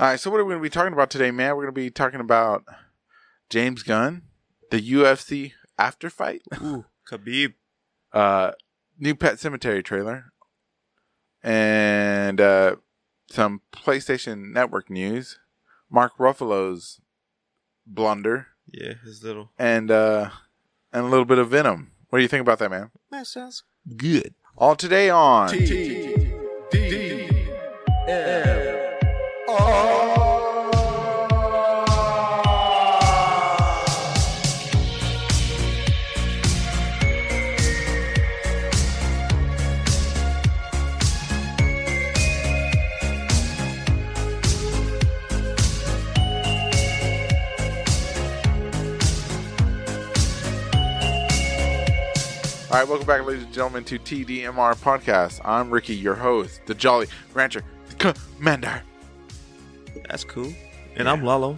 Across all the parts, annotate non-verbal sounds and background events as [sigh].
All right, so what are we going to be talking about today, man? We're going to be talking about James Gunn, the UFC after fight, Ooh, Khabib. uh, new Pet Sematary trailer, and uh, some PlayStation Network news, Mark Ruffalo's blunder, Yeah, his little. and uh, and a little bit of Venom. What do you think about that, man? That sounds good. All today on. All right, welcome back, ladies and gentlemen, to TDMR Podcast. I'm Ricky, your host, the Jolly Rancher Commander. That's cool. And I'm Lalo,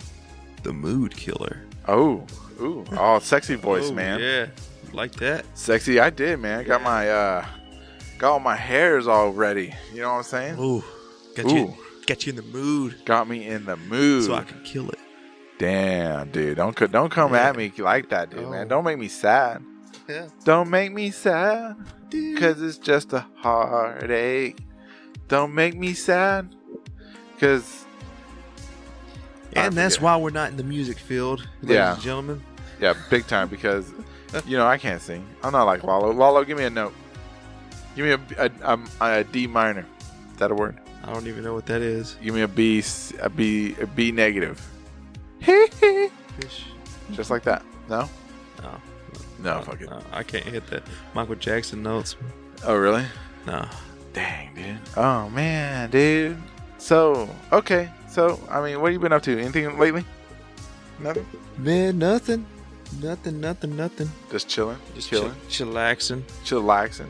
the mood killer. Oh, ooh, oh, sexy [laughs] voice, Oh, man. Yeah, like that. Sexy, I did, man. Got my uh, got all my hairs all ready. You know what I'm saying? Ooh, got Ooh. you, got you in the mood, Got me in the mood. so I can kill it. Damn, dude, don't don't come Yeah. at me like that, dude, Oh. man. Don't make me sad. Yeah, Don't make me sad, cause it's just a heartache. Don't make me sad, cause and that's why we're not in the music field, ladies Yeah. and gentlemen. yeah, big time. Because you know I can't sing. I'm not like Lalo. Lalo, give me a note. Give me a a, a, a D minor. Is that a word? I don't even know what that is. Give me a B, a B, a B negative. Just like that. No, No, no, fuck it. no, I can't hit that Michael Jackson notes. Oh, really? No, Dang, dude. Oh man, dude. So okay. So I mean, what have you been up to? Anything lately? Nothing. man, nothing, nothing, nothing, nothing. Just chilling. Just chilling. chill, chillaxing, Chillaxing.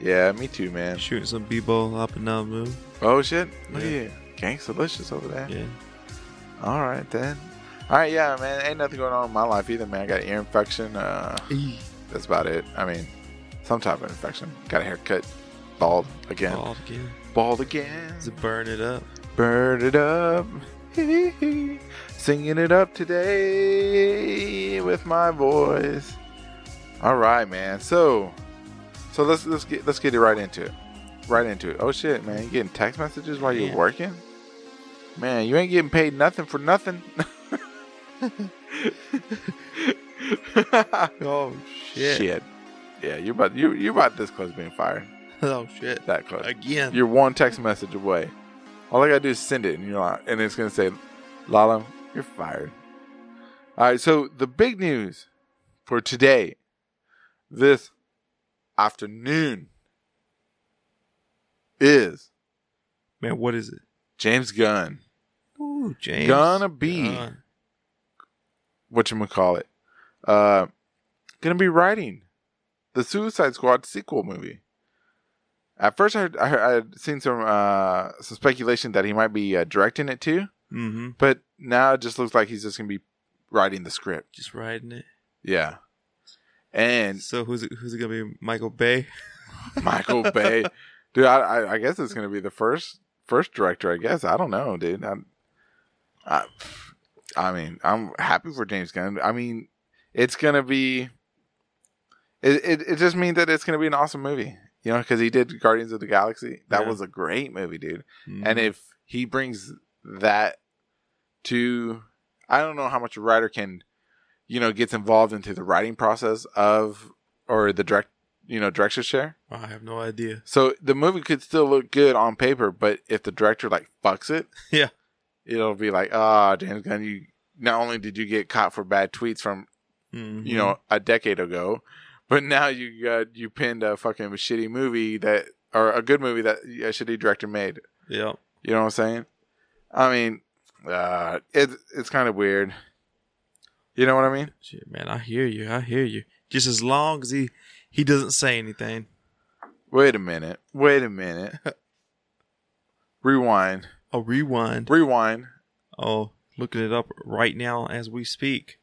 Yeah, me too, man. shooting some b-ball up and down the moon. Oh shit! Look Yeah. at you, gangsta-licious over there. Yeah. All right then. All right, yeah, man. Ain't nothing going on in my life either, man. I got an ear infection. Uh, that's about it. I mean, some type of infection. Got a haircut. Bald again. Bald again. Bald again. To burn it up. Burn it up. [laughs] Singing it up today with my voice. All right, man. So, so let's let's get let's get it right into it. Right into it. Oh shit, man! You getting text messages while you're Yeah. working? Man, you ain't getting paid nothing for nothing. [laughs] [laughs] Oh shit. Shit. Yeah, you're about you you're about this close to being fired. Oh shit. That close. Again. You're one text message away. All I gotta do is send it, and you're like, and it's gonna say, Lala, you're fired." All right. So the big news for today, this afternoon, is Man, what is it? James Gunn. Ooh, James. Gonna be Gunn. What you call it? Uh, gonna be writing the Suicide Squad sequel movie. At first, I heard, I, had seen some uh, some speculation that he might be uh, directing it too. Mm-hmm. But now it just looks like he's just gonna be writing the script. Just writing it. Yeah. And So who's it, who's it gonna be? Michael Bay. [laughs] Michael Bay, dude, I, I, I guess it's gonna be the first first director. I guess I don't know, dude. I, I, I mean, I'm happy for James Gunn. I mean, it's gonna be. It it, it just means that it's gonna be an awesome movie, you know, because he did Guardians of the Galaxy. That Yeah. was a great movie, dude. Mhm. And if he brings that to, I don't know how much a writer can, you know, gets involved into the writing process of or the direct, you know, director's share. I have no idea. So the movie could still look good on paper, but if the director like fucks it, [laughs] Yeah. It'll be like, ah, James Gunn, you not only did you get caught for bad tweets from Mhm. you know a decade ago, but now you got you pinned a fucking shitty movie that or a good movie that a shitty director made. Yep. You know what I'm saying? I mean, uh, it's it's kind of weird. You know what I mean? Shit, man. I hear you. I hear you. Just as long as he he doesn't say anything. Wait a minute. Wait a minute. [laughs] Rewind. Oh, rewind. Rewind. Oh, looking it up right now as we speak.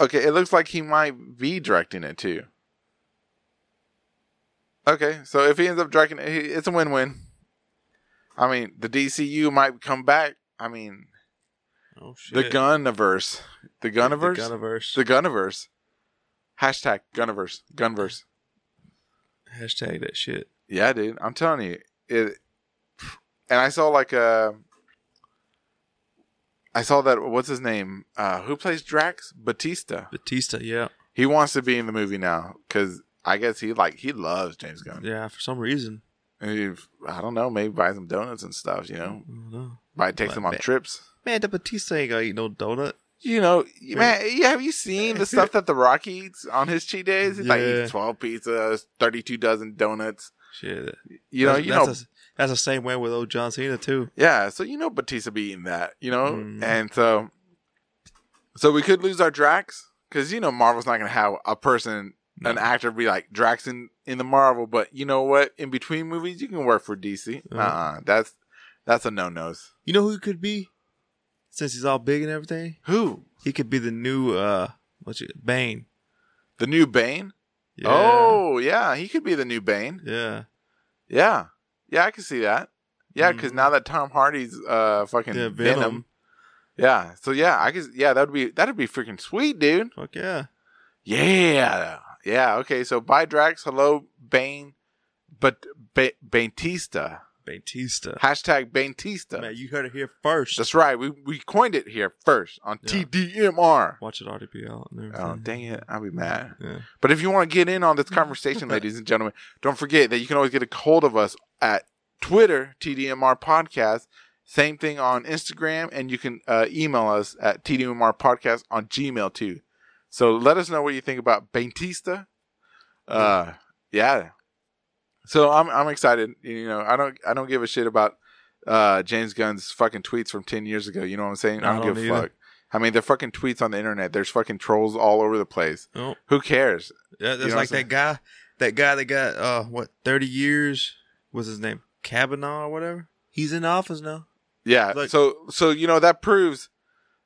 Okay, it looks like he might be directing it too. Okay, so if he ends up directing it, it's a win-win. I mean, the DCU might come back I mean, Oh shit. the Gunniverse, the Gunniverse, The Gunniverse. the Gunniverse. Hashtag Gunniverse, Gunverse. Hashtag that shit. Yeah, dude. I'm telling you, it. And I saw like a. I saw that. What's his name? Uh, who plays Drax? Batista. Batista, yeah. He wants to be in the movie now because I guess he like he loves James Gunn. Yeah, for some reason. He, I don't know, maybe buy some donuts and stuff. You know, I don't know. might take Like them on that. trips. Man, the Batista ain't gonna eat no donut. You know, man. Yeah, have you seen the stuff that the Rock eats on his cheat days? He's like Yeah. eats twelve pizzas, thirty-two dozen donuts. Shit. You know, That's- you that's know, that's the same way with old John Cena too. Yeah, so you know Batista be eating that, you know, Mm. and so so we could lose our Drax because you know Marvel's not gonna have a person, an actor, be like Drax in, in the Marvel. But you know what? In between movies, you can work for DC. Uh, Uh. uh that's that's a no nos. You know who he could be? Since he's all big and everything, Who he could be the new uh, what's it, Bane. the new Bane? Yeah. Oh yeah, he could be the new Bane. yeah, Yeah, yeah, I can see that. Yeah, because Mhm. now that Tom Hardy's uh fucking yeah, Venom. Venom. Yeah, so yeah, I guess yeah, that'd be that'd be freaking sweet, dude. Fuck yeah. Yeah. Yeah. Okay. So bye Drax. Hello Bane. But ba- Baintista. Batista. Hashtag Baintista. Man, you heard it here first. That's right. We we coined it here first on Yeah. TDMR. Watch it already be out. And Oh dang it! I'll be mad. Yeah. But if you want to get in on this conversation, [laughs] ladies and gentlemen, don't forget that you can always get a hold of us at Twitter TDMR Podcast. Same thing on Instagram, and you can uh, email us at TDMR Podcast on Gmail too. So let us know what you think about Baintista. Uh, yeah. So I'm I'm excited. You know, I don't I don't give a shit about uh James Gunn's fucking tweets from ten years ago. You know what I'm saying? I I don't, don't give a fuck. I mean, they're fucking tweets on the internet. There's fucking trolls all over the place. Oh, Who cares? yeah, that's know like that guy. That guy that got uh what thirty years. What's his name? Kavanaugh or whatever. He's in office now. Yeah. Like- so so you know that proves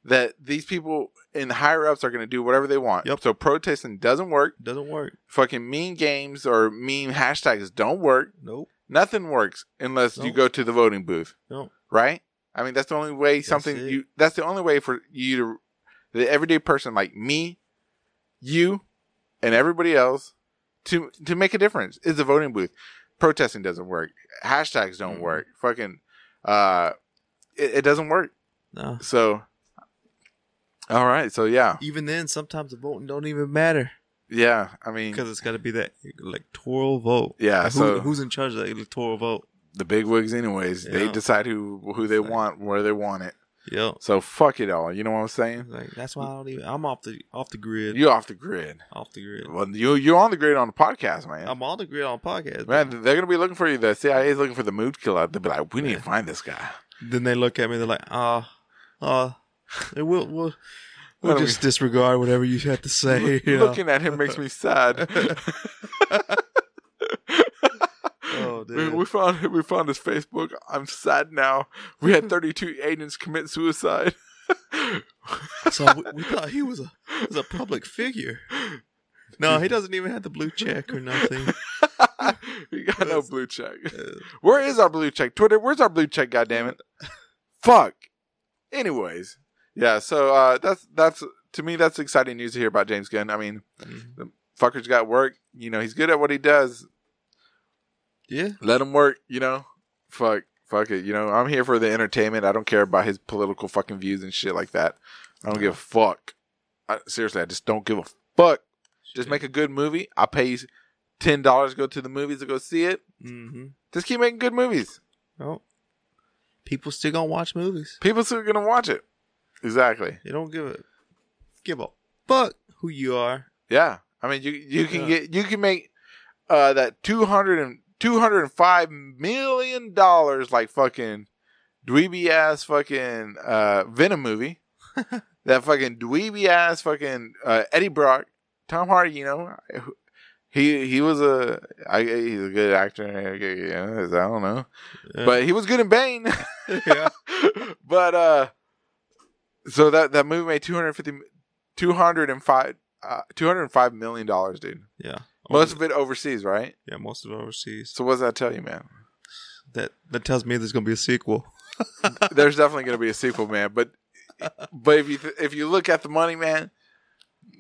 that these people in higher ups are going to do whatever they want. Yep. So protesting doesn't work. Doesn't work. Fucking mean games or mean hashtags don't work. Nope. Nothing works unless you go to the voting booth, Nope. right? I mean, that's the only way something it. you. That's the only way for you to, the everyday person like me, you, and everybody else, to to make a difference is the voting booth. Protesting doesn't work. Hashtags don't Mhm. work. Fucking, uh, it, it doesn't work. No. So, all right. So yeah, Even then, sometimes the voting don't even matter yeah. I mean, because it's got to be that electoral vote. Yeah, Like, who, so- who's in charge of that electoral vote? the big wigs, anyways, they decide who who they Like- want, where they want it. Yep. So fuck it all. You know what I'm saying? Like that's why I don't even. I'm off the off the grid. You off the grid. off the grid. Well, you you're on the grid on the podcast, man. I'm on the grid on podcast. Man, they're gonna be looking for you. The CIA is looking for the mood killer. They'll be like, we need Yeah. to find this guy. Then they look at me. They're like, ah, uh, we'll we'll we'll are we- just disregard whatever you have to say. know? Looking at him makes me sad. [laughs] [laughs] Oh, we, we found [laughs] we found his Facebook. I'm sad now. We had [laughs] 32 agents commit suicide. [laughs] So we, we thought he was a was a public figure. No, he doesn't even have the blue check or nothing. we got no blue check. Uh, Where is our blue check? Twitter, where's our blue check? God damn it! Fuck. Anyways, yeah. So uh, that's that's to me that's exciting news to hear about James Gunn. I mean, mhm. fucker's got work. You know, he's good at what he does. Yeah, Let him work. You know, fuck, fuck it. You know, I'm here for the entertainment. I don't care about his political fucking views and shit like that. I don't give a fuck. I, seriously, I just don't give a fuck. Just make a good movie. I'll pay you ten dollars to go to the movies to go see it. Mm-hmm. Just keep making good movies. Oh, people still gonna watch movies. People still gonna watch it. Exactly. They don't give a give a fuck who you are. Yeah. I mean, you you can get you can make uh that two hundred and two hundred and five million dollars like fucking dweeby ass fucking uh Venom movie. [laughs] that fucking dweeby ass fucking uh, Eddie Brock, Tom Hardy. You know, he he was a I, he's a good actor. I don't know, Yeah. but he was good in Bane. [laughs] yeah, [laughs] but uh so that that movie made 250 205 uh 205 million dollars dude yeah. Most of it overseas right yeah, most of it overseas. so what does that tell you man That that tells me there's gonna be a sequel. [laughs] there's definitely going to be a sequel, man. But but if you th- if you look at the money, man,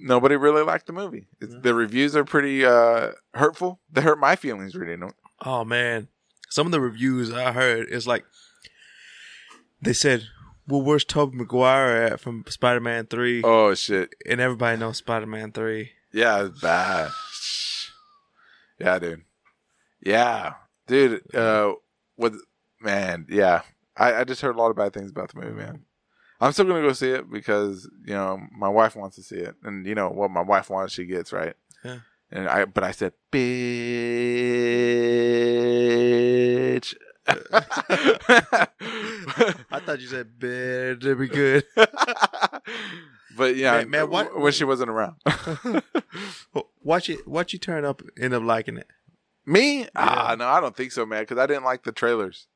nobody really liked the movie. Yeah. The reviews are pretty uh, hurtful. They hurt my feelings reading them. Oh man, some of the reviews I heard is like they said, "Well, where's Tobey Maguire at from Spider-Man 3? Oh shit! And everybody knows Spider-Man Three. Yeah, it's bad. Yeah, dude. Yeah, dude. Uh, what? Man, yeah. I, I just heard a lot of bad things about the movie, man. I'm still gonna go see it because you know my wife wants to see it, and you know what my wife wants, she gets right. Yeah. And I, but I said, bitch. [laughs] I thought you said better be good. [laughs] but yeah, Man, man, what- when she wasn't around. Watch it. Watch you turn up, end up liking it. Me? Ah, no, I don't think so, man. Because I didn't like the trailers.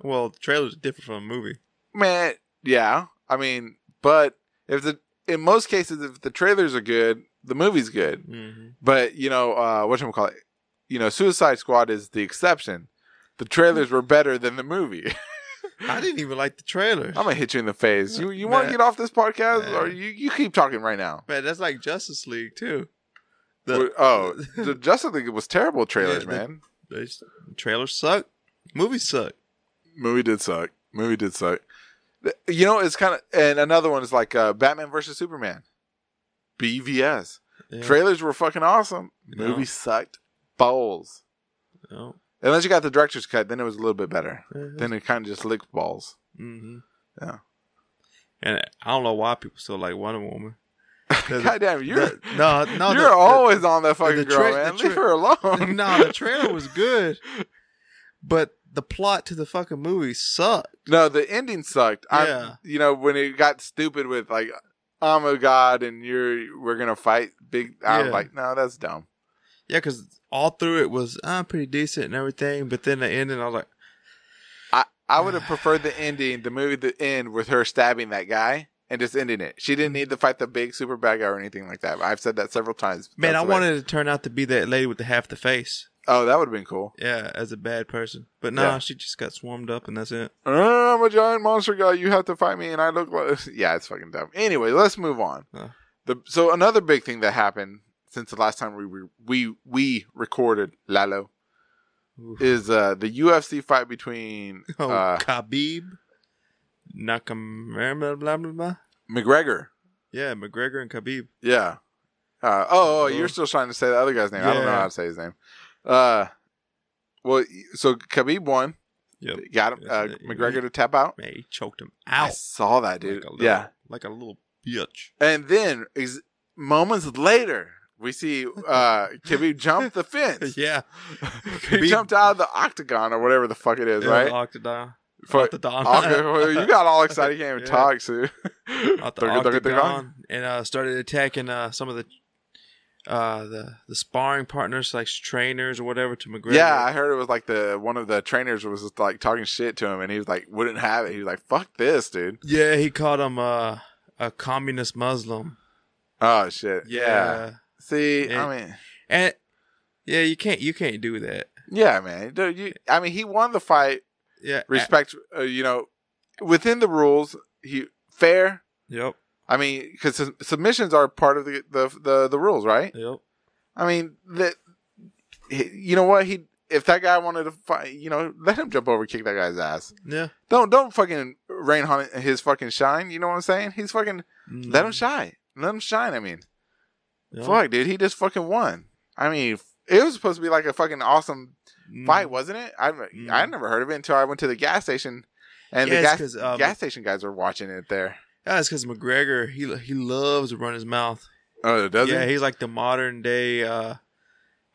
Well, the trailer's are different from a movie. Man, yeah. I mean, but if the in most cases, if the trailers are good, the movie's good. Mm-hmm. But you know, uh, what call it? You know, Suicide Squad is the exception. The trailers were better than the movie. [laughs] I didn't even like the trailer. I'm gonna hit you in the face. You you want to get off this podcast, Man. or you you keep talking right now? Man, that's like Justice League too. We're- oh, [laughs] the Justice League was terrible trailers, Yeah, the- man. the trailers suck. Movies suck. Movie did suck. Movie did suck. You know, it's kind of and another one is like uh, Batman versus Superman. BVS Yeah. trailers were fucking awesome. No. Movie sucked balls. No. Unless you got the director's cut, then it was a little bit better. Uh-huh. Then it kind of just licked balls. hmm Yeah. And I don't know why people still like Wonder Woman. [laughs] 'Cause God damn, you're the- no, no, you're the- always on that fucking the girl, man. the Leave her alone. [laughs] no, the trailer was [laughs] good, but the plot to the fucking movie sucked. No, the ending sucked. I, Yeah. you know, when it got stupid with like, I'm a god and you're we're gonna fight big. I'm Yeah. like, no, that's dumb. Yeah, because all through it was uh, pretty decent and everything, but then the ending, I was like, I I would have preferred the ending, the movie, the end with her stabbing that guy and just ending it. She didn't need to fight the big super bad guy or anything like that. I've said that several times. man, I way- wanted it to turn out to be that lady with the half the face. Oh, that would have been cool. Yeah, as a bad person, but no, Yeah. she just got swarmed up, and that's it. Uh, I'm a giant monster guy. You have to fight me, and I look like [laughs] yeah, it's fucking dumb. Anyway, let's move on. The so another big thing that happened since the last time we re- we we recorded Lalo Oof. is uh the UFC fight between [laughs] Oh, uh Khabib, Nakamura, blah, blah blah blah. McGregor. Yeah, McGregor and Khabib. Yeah. Uh, oh, oh, Oh. you're still trying to say the other guy's name. I don't know how to say his name. Uh, well, so Khabib won. Yep. Got him. Uh, McGregor to tap out. Man, he choked him out. I saw that, dude. Like a little, yeah. like a little bitch. And then ex- moments later, we see [laughs] uh Khabib jump the fence. [laughs] yeah, [laughs] he jumped out of the octagon or whatever the fuck it is, Yeah, right? the Octagon. For- octagon. Okay, well, you got all excited. You can't even Yeah. talk. Out the octagon, and uh, started attacking uh, some of the uh, the the sparring partners, like trainers or whatever, to McGregor. Yeah, I heard it was like the one of the trainers was just like talking shit to him, and he was like, wouldn't have it. He was like, "Fuck this, dude." yeah. He called him uh, a communist Muslim. Oh shit. Yeah. See, Yeah. I mean, and yeah, you can't you can't do that. yeah, man. Dude, you, I mean, he won the fight. Yeah, Respect, uh, you know, within the rules. He fair. Yep, I mean, because submissions are part of the, the the the rules, right? yep. I mean, that you know what he. If that guy wanted to fight, you know, let him jump over, and kick that guy's ass. Yeah, Don't don't fucking rain on his fucking shine. You know what I'm saying? He's fucking let Mm. him shine. Let him shine. I mean, Fuck, dude, he just fucking won. I mean, it was supposed to be like a fucking awesome Mm. fight, wasn't it? I Mm. I never heard of it until I went to the gas station, and Yeah, the gas um, gas station guys were watching it there. Yeah, it's because McGregor he he loves to run his mouth. Oh, does yeah, he? Yeah, he's like the modern day, uh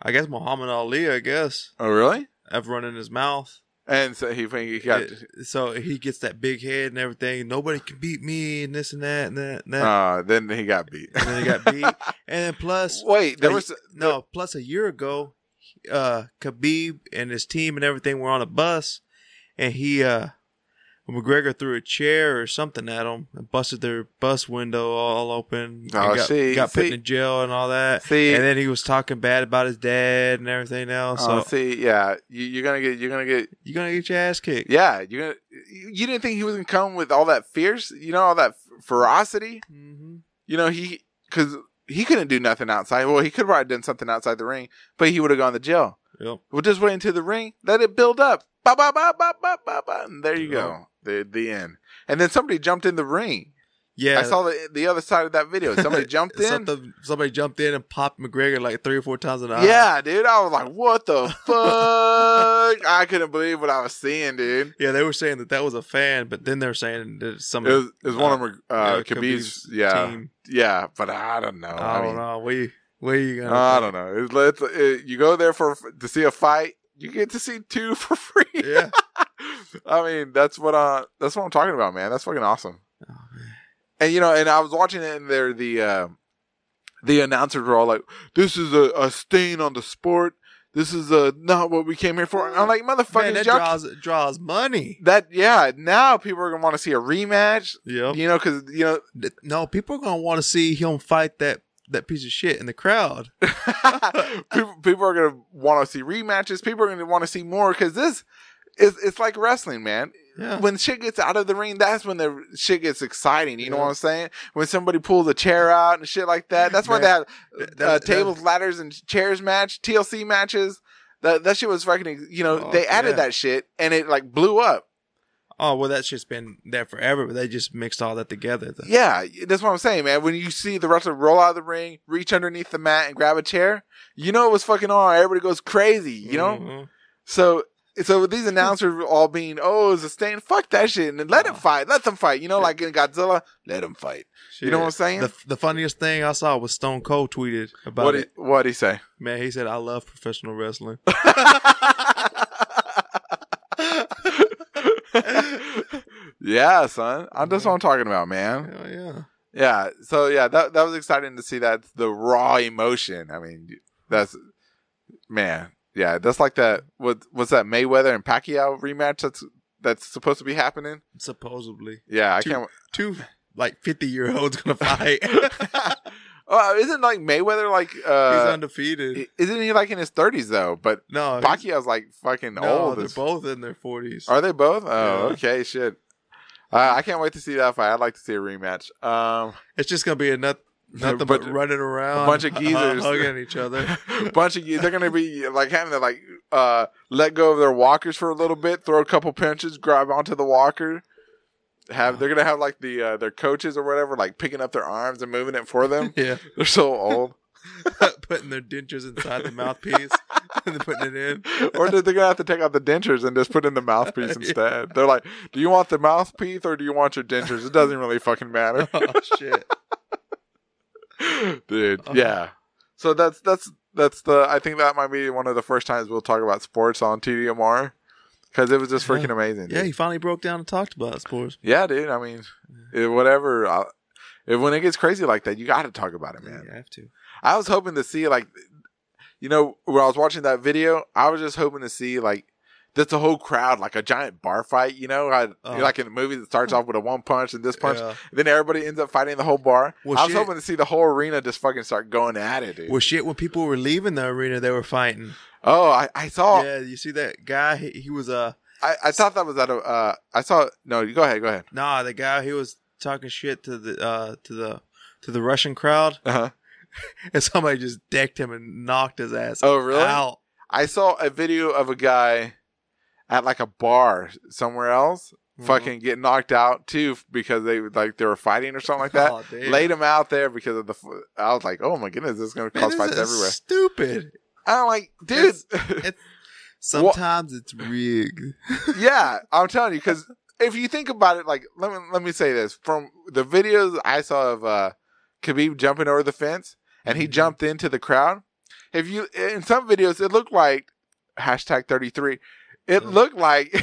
I guess Muhammad Ali. I guess Oh, really? of running his mouth. And so he he got. So he gets that big head and everything. Nobody can beat me and this and that and that and that. Uh, then he got beat. and then he got beat. [laughs] And then plus, Wait, there Like, was no, plus a year ago, uh, Khabib and his team and everything were on a bus, and he, uh, McGregor threw a chair or something at him and busted their bus window all open. Oh, got, see, got put see. in jail and all that. See. and then he was talking bad about his dad and everything else. Oh, so see, yeah, you, you're gonna get, you're gonna get, you're gonna get your ass kicked. yeah, you're gonna. you didn't think he was gonna come with all that fierce, you know, all that ferocity. Mm-hmm. You know, he because he couldn't do nothing outside. Well, he could have done something outside the ring, but he would have gone to jail. Yep. We'll just wait into the ring, let it build up. Ba ba ba ba ba ba ba. And there you Yeah. go. The the end. And then somebody jumped in the ring. Yeah. I saw the the other side of that video. Somebody [laughs] jumped in. Something, somebody jumped in and popped McGregor like three or four times an hour. Yeah, dude. I was like, what the [laughs] fuck? I couldn't believe what I was seeing, dude. Yeah, they were saying that that was a fan, but then they're saying that some It was, it was one of my, uh, yeah, Khabib's, yeah, team. yeah, but I don't know. I, don't mean, know. Where, where you gonna? I don't know. It's, it's, it, you go there for to see a fight, you get to see two [laughs] for free. Yeah. I mean, that's what uh, that's what I'm talking about, man. That's fucking awesome. Oh, man. And you know, and I was watching it, and there the uh, the announcers were all like, "This is a, a stain on the sport. This is uh, not what we came here for." And I'm like, "Motherfucker, that draws draws money. that yeah now people are gonna want to see a rematch Yeah, you know because you know No, people are gonna want to see him fight that that piece of shit in the crowd. [laughs] people, people are gonna want to see rematches people are gonna want to see more because this is it's like wrestling man Yeah. when shit gets out of the ring that's when the shit gets exciting you know what i'm saying when somebody pulls a chair out and shit like that that's why they have that- uh, that- tables ladders and chairs match tlc matches that, that shit was fucking you know Oh, they added yeah. that shit and it like blew up Oh well, that shit's been there forever, but they just mixed all that together. The- Yeah, that's what I'm saying, man. When you see the wrestler roll out of the ring, reach underneath the mat, and grab a chair, you know it was fucking on. Everybody goes crazy, you know. Mhm. So, so with these [laughs] announcers all being, "Oh, it's a stain," fuck that shit, and let him fight. Let them fight. You know, like in Godzilla, let them fight. You know what I'm saying? The, the funniest thing I saw was Stone Cold tweeted about What it. what did he say? Man, he said, "I love professional wrestling." [laughs] [laughs] yeah, son. I- That's what I'm talking about, man. Hell yeah. Yeah. So yeah, that that was exciting to see that the raw emotion. I mean, that's man. Yeah, that's like that. What was that Mayweather and Pacquiao rematch? That's that's supposed to be happening. Supposedly, Yeah, I Two- can't. two like fifty year olds gonna fight. [laughs] oh, isn't like Mayweather like uh, He's undefeated. Isn't he like in his thirties though? But no, Pacquiao's like fucking no, old. they're as- both in their forties. Are they both? Oh, Yeah. okay, shit. Uh, I can't wait to see that fight. I'd like to see a rematch. Um, It's just gonna be a nut, nothing A but running around, a bunch of geezers. hugging each other. [laughs] bunch of geezers they're gonna be like having to like uh let go of their walkers for a little bit, throw a couple punches, grab onto the walker. Have they're gonna have like the uh, their coaches or whatever like picking up their arms and moving it for them. [laughs] yeah, they're so old. [laughs] putting their dentures inside the mouthpiece and then putting it in. or they're gonna have to take out the dentures and just put in the mouthpiece instead. They're like, "Do you want the mouthpiece or do you want your dentures? It doesn't really fucking matter." Oh shit! [laughs] dude. Uh-huh. Yeah. So that's that's that's the. I think that might be one of the first times we'll talk about sports on TDMR because it was just freaking amazing. Yeah, he finally broke down and talked about sports. yeah, dude. I mean, it, whatever. I, if, when it gets crazy like that, you got to talk about it, man. You have to. I was hoping to see like, you know, when I was watching that video, I was just hoping to see like. That's a whole crowd, like a giant bar fight, you know, I, Oh. like in the movie that starts off with a one punch and this punch, Yeah. then everybody ends up fighting the whole bar. Well, I was shit. hoping to see the whole arena just fucking start going at it, dude. Well, shit. When people were leaving the arena, they were fighting. Oh, I, I saw. Yeah, you see that guy? He, he was uh I, I thought that was at a. Uh, I saw. No, you go ahead. Go ahead. nah. The guy he was talking shit to the uh to the to the Russian crowd, Uh huh. [laughs] and somebody just decked him and knocked his ass. Oh, really? Out. I saw a video of a guy at like a bar somewhere else, Mhm. fucking get knocked out too because they like they were fighting or something like that. [laughs] Oh. Laid him out there because of the. I was like, oh my goodness, this is gonna Man, cause fights everywhere. Stupid. I'm like, dude. [laughs] It's- [laughs] Sometimes it's rigged. yeah, I'm telling you because if you think about it, like let me let me say this from the videos I saw of uh Khabib jumping over the fence and he Mhm. jumped into the crowd. If you in some videos, it looked like hashtag thirty three. It looked like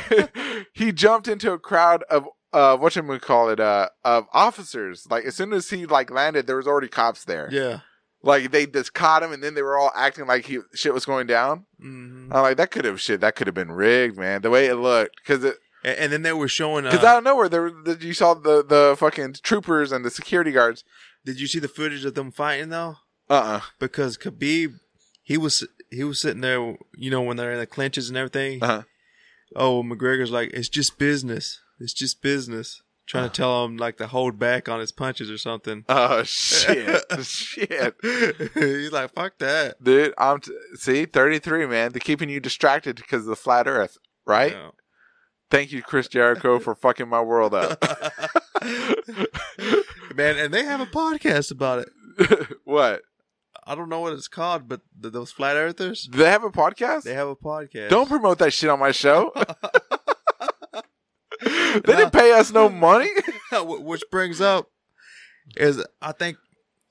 [laughs] he jumped into a crowd of uh what should we call it uh of officers. Like as soon as he like landed, there was already cops there. Yeah. Like they just caught him and then they were all acting like he shit was going down. hmm I'm like that could have shit that could have been rigged, man. The way it looked because it. And, and then they were showing. Because Uh, out of nowhere, there the, you saw the the fucking troopers and the security guards. did you see the footage of them fighting though? Uh uh Because Khabib, he was he was sitting there. You know when they're in the clinches and everything. uh Oh, McGregor's like it's just business. It's just business. Trying to tell him like to hold back on his punches or something. Oh shit, [laughs] shit, [laughs] He's like, fuck that. dude. I'm t- see 33, man. They're keeping you distracted because of the flat Earth, right? Yeah. Thank you, Chris Jericho, for fucking my world up. [laughs] Man, and they have a podcast about it. what? I don't know what it's called, but th- those flat earthers, Do they have a podcast? they have a podcast. Don't promote that shit on my show. [laughs] [laughs] they didn't pay us no money. [laughs] Which brings up is I think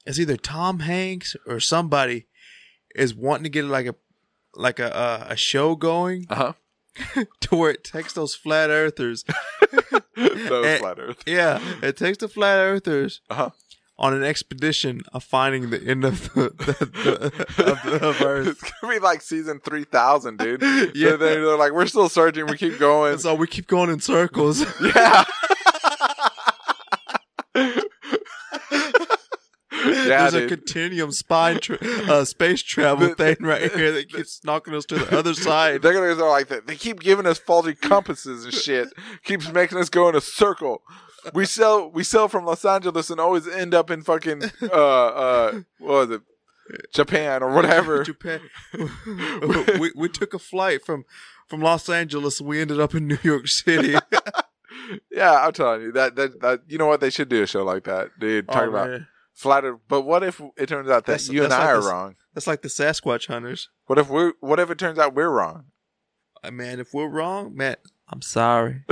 it's either Tom Hanks or somebody is wanting to get like a like a uh, a show going Uh huh. to where it takes those flat earthers. Those Eh, flat Earth. Yeah, it takes the flat earthers Uh huh. On an expedition of finding the end of the, the, the of, the- of [laughs] Earth. It's gonna be like season three thousand, dude. [laughs] Yeah. Yeah, they're, like, we're still searching. We keep going. So we keep going in circles. [laughs] Yeah. yeah, There's a continuum spine tra- uh, space travel thing right here that keeps knocking us to the other side. They're gonna go like that. They keep giving us faulty compasses and shit. Keeps making us go in a circle. We sell we sell from Los Angeles and always end up in fucking uh uh what was it? Japan or whatever. [laughs] Japan. [laughs] we we took a flight from from Los Angeles and we ended up in New York City. [laughs] Yeah, I'm telling you that that, that you know what they should do a show like that, dude. Talk Oh, about man. flatter. But what if it turns out that That's- you and that's I like are this- wrong? That's like the Sasquatch hunters. What if we? What if it turns out we're wrong? Uh, man, if we're wrong, man, I'm sorry.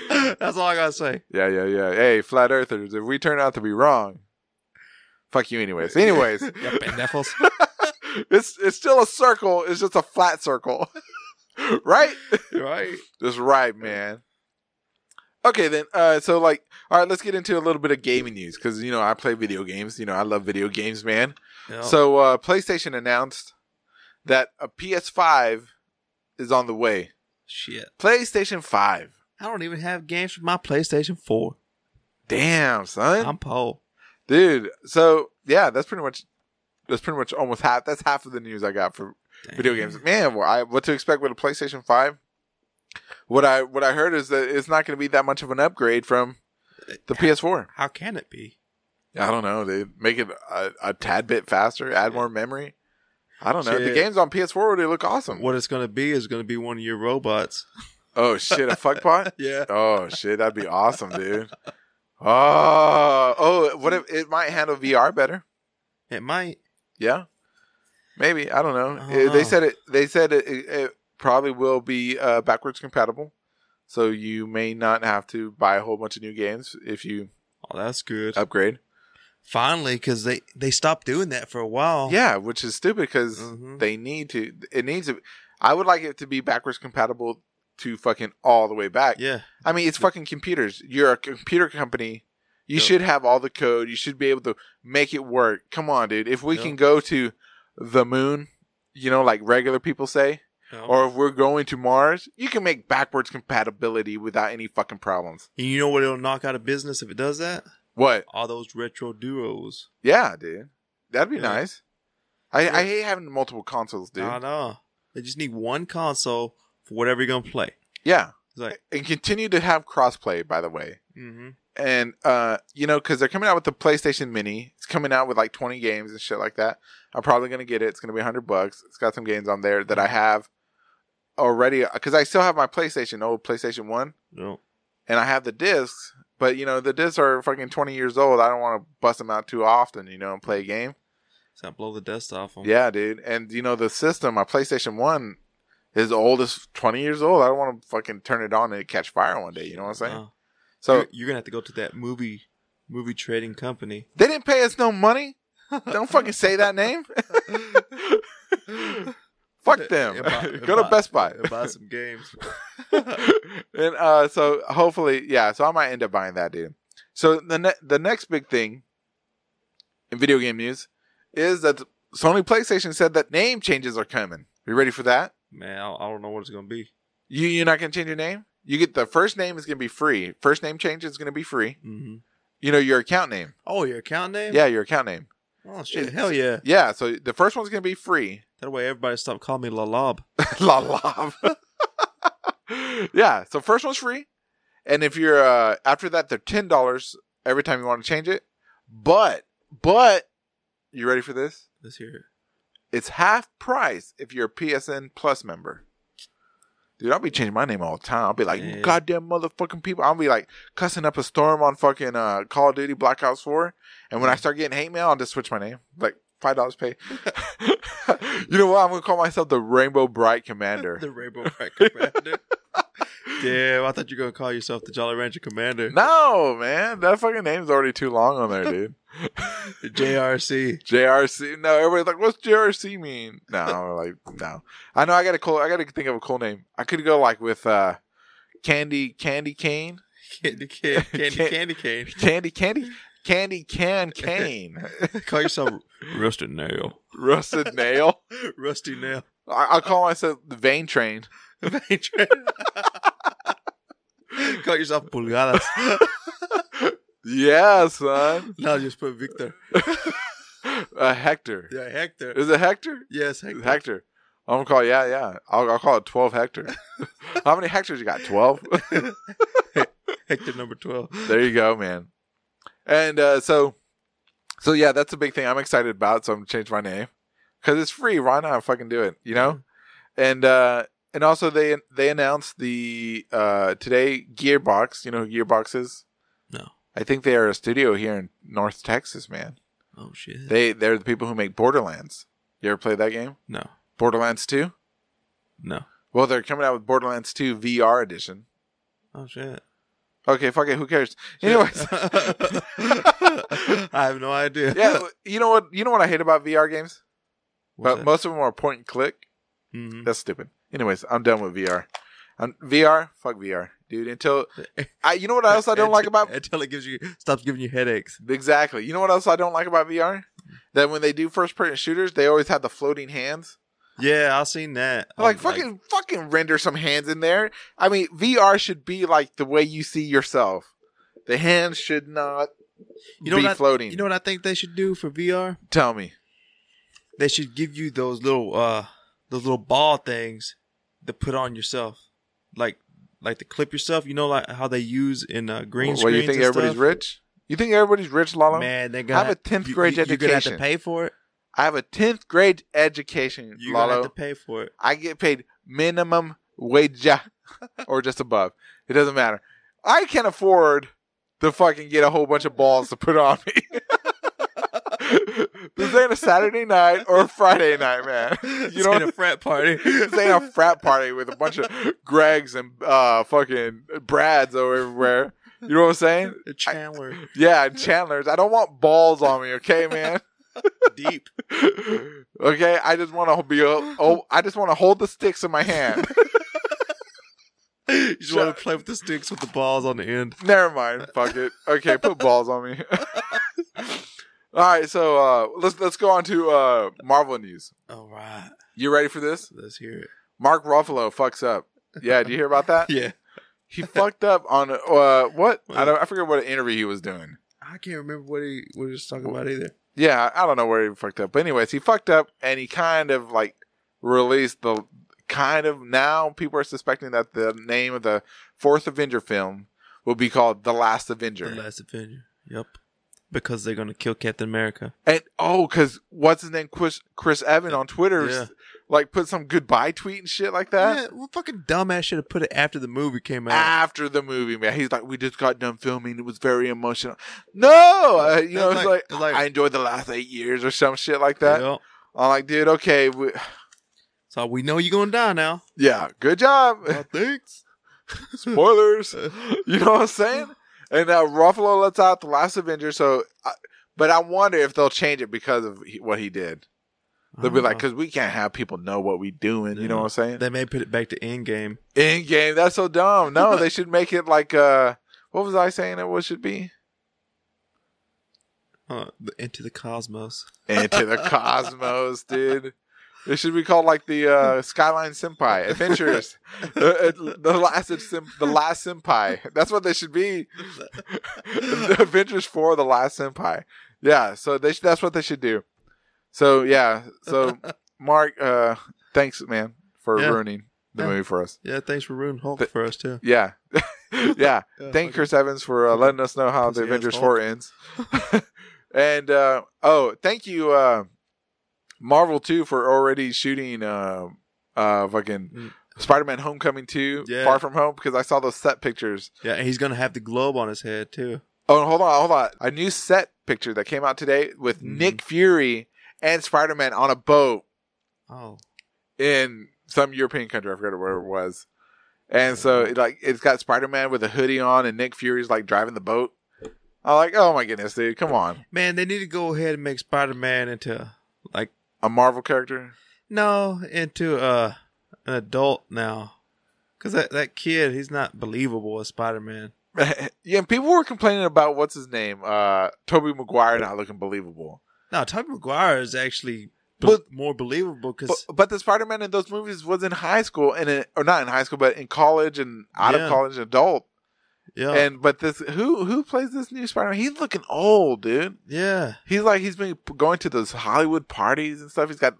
[laughs] That's all I gotta say. Yeah, yeah, yeah. Hey, flat earthers, if we turn out to be wrong, fuck you anyways. Anyways, [laughs] Yeah, pendejos. [laughs] it's it's still a circle. It's just a flat circle, right? right? That's right, man. Okay, then. Uh, so like, all right, let's get into a little bit of gaming news because you know I play video games. You know I love video games, man. Yeah. So uh, PlayStation announced that a PS5 is on the way. shit. PlayStation 5. I don't even have games for my PlayStation 4. Damn, son. I'm Paul. Dude, so yeah, that's pretty much that's pretty much almost half that's half of the news I got for video games. Man, what, I, what to expect with a PlayStation 5? What I what I heard is that it's not going to be that much of an upgrade from the PS4. How can it be? I don't know. They make it a, a tad bit faster, add more memory. I don't know. The games on PS4 they look awesome. What it's gonna be is gonna be one of your robots. [laughs] Oh shit, a fuckbot? [laughs] Yeah. Oh shit, that'd be awesome, dude. Oh, oh, what if it might handle VR better? It might. Yeah, maybe. I don't know. I don't They know. said it. They said it, it, it probably will be uh, backwards compatible, so you may not have to buy a whole bunch of new games if you Oh, that's good. upgrade. Finally, because they they stopped doing that for a while. Yeah, which is stupid because Mhm. they need to. It needs to. I would like it to be backwards compatible to fucking all the way back. Yeah. I mean, it's fucking computers. You're a computer company. You Yep. should have all the code. You should be able to make it work. Come on, dude. If we Yep. can go to the moon, you know, like regular people say, know? or if we're going to Mars, you can make backwards compatibility without any fucking problems. And you know what? It'll knock out of business if it does that. What? All those retro duos. Yeah, dude. That'd be Yeah. nice. I. I hate having multiple consoles, dude. I know. They just need one console for whatever you're gonna play. Yeah. It's like, And continue to have crossplay, by the way. mm-hmm. and uh you know because they're coming out with the playstation mini it's coming out with like 20 games and shit like that i'm probably gonna get it it's gonna be 100 bucks it's got some games on there that i have already because i still have my playstation old playstation 1 no. and i have the discs but you know the discs are fucking 20 years old i don't want to bust them out too often you know and play a game It's not blow the dust off them. yeah dude and you know the system my playstation 1 is old as 20 years old i don't want to fucking turn it on and catch fire one day you know what i'm saying so you're, you're gonna have to go to that movie movie trading company. They didn't pay us no money. Don't fucking say that name. [laughs] Fuck them. And buy- and Go to buy- Best Buy. and buy some games. [laughs] and uh, so hopefully, yeah. So I might end up buying that, dude. So the ne- the next big thing in video game news is that Sony PlayStation said that name changes are coming. Are You ready for that? Man, I, I don't know what it's gonna be. You you're not gonna change your name. You get the first name is gonna be free. First name change is gonna be free. Mm-hmm. You know your account name. Oh, your account name? Yeah, your account name. Oh shit! It's- Hell yeah! Yeah. So the first one's gonna be free. That way, everybody stop calling me La Lob. [laughs] La Lob. [laughs] yeah. So first one's free, and if you're uh after that, they're ten dollars every time you want to change it. But but you ready for this? Let's hear it. It's half price if you're a PSN Plus member. Dude, I'll be changing my name all the time. I'll be like, Yeah. goddamn motherfucking people. I'll be like cussing up a storm on fucking uh, Call of Duty Black Ops 4. And when I start getting hate mail, I'll just switch my name. Like, $5 pay. [laughs] you know what? I'm going to call myself the Rainbow Bright Commander. [laughs] the Rainbow Bright Commander. [laughs] Damn, I thought you were gonna call yourself the Jolly Rancher Commander. no, man. That fucking name's already too long on there, dude. JRC. JRC. No, everybody's like, what's JRC mean? No, like, no. I know I got a cool, I got to think of a cool name. I could go like with, uh, Candy, Candy Cane. Candy cane. Candy Can- candy cane. Candy, Candy, Candy Can Cane. [laughs] Call yourself Rusted Nail. Rusted Nail. [laughs] Rusty Nail. I, I'll call myself the Vein Train. [laughs] Call yourself Pulgadas. Yeah, son. [laughs] now just put Victor. [laughs] uh, Hector. Yeah, Hector. Is it Hector? Yes, Hector. Hector. I'm gonna call yeah, yeah. I'll, I'll call it twelve Hector. [laughs] How many hectares you got? Twelve. Hector number 12. there you go, man. And uh, so, so yeah, that's a big thing I'm excited about. So I'm gonna change my name because it's free. Why not fucking do it? You know. And uh, and also they they announced the uh, today Gearbox. You know who Gearbox is? I think they are a studio here in North Texas, man. Oh, shit. They they're the people who make Borderlands. You ever played that game? no. Borderlands Two. No. Well, they're coming out with Borderlands 2 VR edition. Oh, shit. Okay, fuck it. Who cares? Anyways, [laughs] I have no idea. yeah. You know what? You know what I hate about VR games? What's but that? most of them are point and click. Mhm. That's stupid. Anyways, I'm done with VR. I'm, VR, fuck VR, dude. Until [laughs] I, you know what else I don't like about until it gives you stops giving you headaches. exactly. You know what else I don't like about VR? That when they do first person shooters, they always have the floating hands. Yeah, I've seen that. Like Um, fucking fucking render some hands in there. I mean, VR should be like the way you see yourself. The hands should not you know be what I, floating. You know what I think they should do for VR? Tell me. They should give you those little uh those little ball things to put on yourself, like like to clip yourself. You know, like how they use in uh, green What, screens. you think and everybody's stuff? rich? You think everybody's rich, Lalo? Man, they're I gonna have a 10th grade you, You're gonna have to pay for it. I have a tenth grade education, You're gonna have to pay for it. I get paid minimum wage [laughs] or just above. It doesn't matter. I can afford to fucking get a whole bunch of balls to put on me. [laughs] this ain't a Saturday night or a Friday night, man. [laughs] You know what- a frat party. this ain't a frat party with a bunch of Gregs and uh, fucking Brads over everywhere. You know what I'm saying? Chandler Yeah, and Chandler's. I don't want balls on me, okay, man? deep. okay, I just want to be. a. Oh, I just want to hold the sticks in my hand. You just want to play with the sticks with the balls on the end. Never mind. Fuck it. Okay, put balls on me. [laughs] All right, so uh, let's let's go on to uh, Marvel news. All right, You ready for this? let's hear it. Mark Ruffalo fucks up. Yeah, do you hear about that? [laughs] Yeah, He fucked up on uh, what? I don't. I forget what interview he was doing. I can't remember what he what he was talking about either. Yeah, I don't know where he fucked up. But anyways, he fucked up and he kind of like released the kind of now people are suspecting that the name of the fourth Avenger film will be called The Last Avenger. The Last Avenger. Yep. Because they're gonna kill Captain America. and oh, because what's his name? Chris Chris Evan on Twitter Yeah. like put some goodbye tweet and shit like that. Yeah, well, fucking dumbass should have put it after the movie came out. After the movie, man, he's like, "We just got done filming. It was very emotional." No, uh, you know, It's like- like, it's like- I enjoyed the last eight years or some shit like that. Yep. I'm like, dude, okay, we, [sighs] So we know you're gonna die now. yeah, good job. Oh, thanks. [laughs] Spoilers. [laughs] you know what I'm saying? And uh, Ruffalo lets out the last Avenger. So, I, but I wonder if they'll change it because of he, what he did. They'll be like, because we can't have people know what we doing. You know what I'm saying? they may put it back to Endgame. In game, that's so dumb. No, [laughs] they should make it like uh, what was I saying? It what should be Uh, into the cosmos. into the [laughs] cosmos, dude. It should be called like the uh, Skyline Senpai Adventures, uh, [laughs] uh, the last sim- the last Senpai. That's what they should be. [laughs] the Adventures for the last Senpai. Yeah, so they sh- that's what they should do. So yeah, so [laughs] Mark, uh, thanks man for Yeah. ruining the Yeah. movie for us. Yeah, thanks for ruining Hulk Th- for us too. Yeah, yeah. Thank fuck Chris Evans for uh, letting us know how the Avengers Four ends. and uh, oh, thank you, uh, Marvel too, for already shooting uh, uh, fucking Mm. Spider-Man: Homecoming two, Yeah. Far From Home, because I saw those set pictures. Yeah, and he's gonna have the globe on his head too. Oh, hold on, hold on. A new set picture that came out today with Mhm. Nick Fury and Spider-Man on a boat Oh, in some European country. I forget where it was. And so, it, like, it's got Spider-Man with a hoodie on, and Nick Fury's like driving the boat. I'm like, oh my goodness, dude, come on, man, they need to go ahead and make Spider Man into like a Marvel character. no into uh an adult now, because that that kid he's not believable as Spider Man. [laughs] yeah, and people were complaining about what's his name, uh, Tobey Maguire not looking believable. No, Tobey Maguire is actually be- But- more believable But, because but the Spider-Man in those movies was in high school and in, or not in high school, but in college and out Yeah. of college, adult. Yeah, And but this who who plays this new Spider-Man? He's looking old, dude. yeah, He's like he's been going to those Hollywood parties and stuff. He's got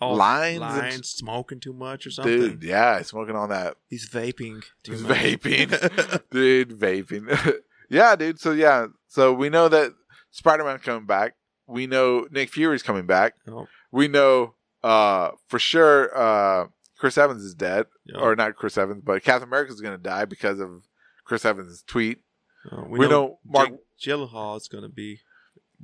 All lines, and- lines, smoking too much or something. dude. Yeah, smoking on that He's vaping too much. vaping, [laughs] dude. Vaping. [laughs] yeah, dude. So yeah, so we know that Spider-Man coming back. We know Nick Fury's coming back. Oh, We know uh for sure uh Chris Evans is dead, yeah. or not Chris Evans, but Captain America's going to die because of Chris Evans' tweet. Uh, we know Mark- Jake Gyllenhaal is going to be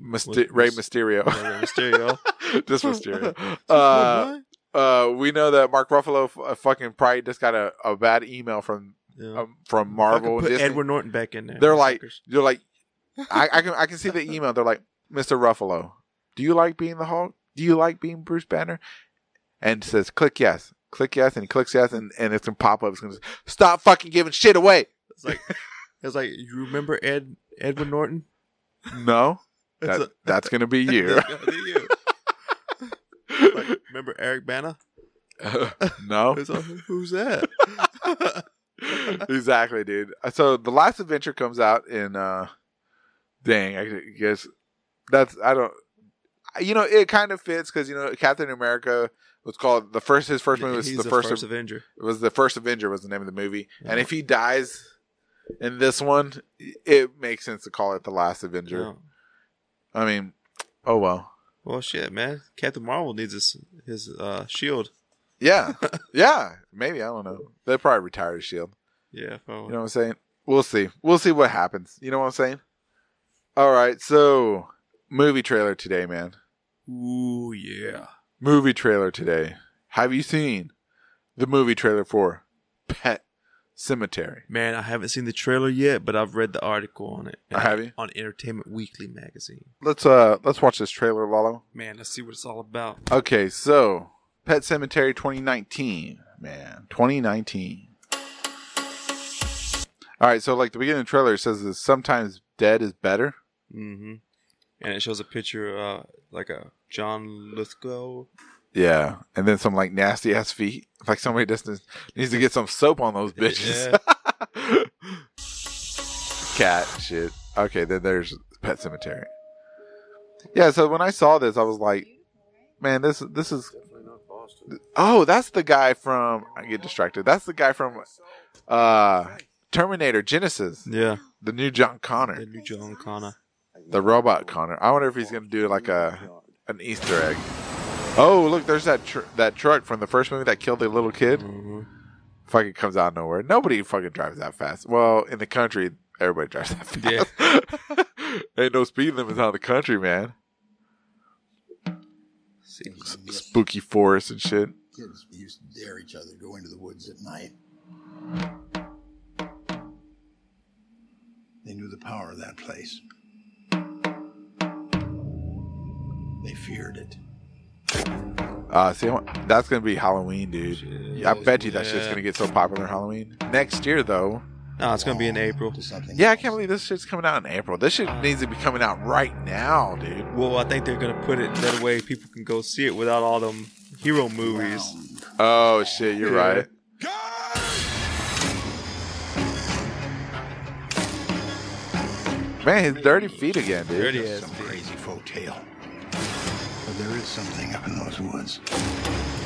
Myster- Ray Mysterio. yeah, Rey Mysterio. [laughs] Just Mysterio. Uh, uh, we know that Mark Ruffalo f- uh, fucking probably just got a, a bad email from yeah. um, from Marvel. Put Disney. Edward Norton back in there. They're like, suckers. they're like, I, I can I can see the [laughs] email. They're like, Mister Ruffalo, do you like being the Hulk? Do you like being Bruce Banner? And says, click yes, click yes, and he clicks yes, and, and it's gonna pop up. It's gonna say, stop fucking giving shit away. It's like it's like you remember Ed Edward Norton? No, that, a- that's gonna be [laughs] you. Gonna be you. Like, remember Eric Bana? [laughs] no, It's like, who's that? [laughs] exactly, dude. So the last adventure comes out in uh dang, I guess that's I don't you know, it kind of fits because you know Captain America was called the first his first movie was He's the, first, Avenger. it was the first Avenger was the name of the movie. And if he dies in this one, it makes sense to call it the last Avenger. I mean, oh well. Well, shit, man. Captain Marvel needs his his uh, shield. Yeah. [laughs] yeah. Maybe, I don't know. They'll probably retire his shield. Yeah. Oh, You know what I'm saying? We'll see. We'll see what happens. You know what I'm saying? All right. So, movie trailer today, man. Ooh, yeah. Movie trailer today. Have you seen the movie trailer for Pet Sematary? Man, I haven't seen the trailer yet, but I've read the article on it. Oh, have you? On Entertainment Weekly magazine. Let's uh let's watch this trailer, Lalo. Man, let's see what it's all about. Okay, so Pet Sematary 2019, man, 2019. All right, so like the beginning of the trailer says that sometimes dead is better. Mm-hmm. And it shows a picture, uh, like a John Lithgow. Yeah, and then some like nasty ass feet. Like somebody just needs- to get some soap on those bitches. [laughs] Cat shit. Okay, then there's Pet Sematary. Yeah, so when I saw this, I was like, man, this this is. Oh, that's the guy from. I get distracted. That's the guy from uh Terminator Genisys, Yeah. the new John Connor, The new John Connor. the robot Connor. I wonder if he's gonna do like a an Easter egg. Oh, look, there's that tr- that truck from the first movie that killed the little kid. Mm-hmm. Fucking comes out of nowhere. Nobody fucking drives that fast. Well, in the country, everybody drives that fast. [laughs] Ain't no speed limits out in the country, man. See. Spooky forest and shit. Kids used to dare each other to go into the woods at night. They knew the power of that place. They feared it. Uh, see, I that's gonna be Halloween, dude. I bet you that shit's gonna get so popular Halloween next year, though. No, it's gonna be in April. To Yeah, I can't believe this shit's coming out in April. This shit needs to be coming out right now, dude. Well, I think they're gonna put it in that way people can go see it without all them hero movies. Round. Oh shit, you're Yeah. right. Man, his dirty feet again, dude. Dirty ass Some crazy folk tale. But there is something up in those woods.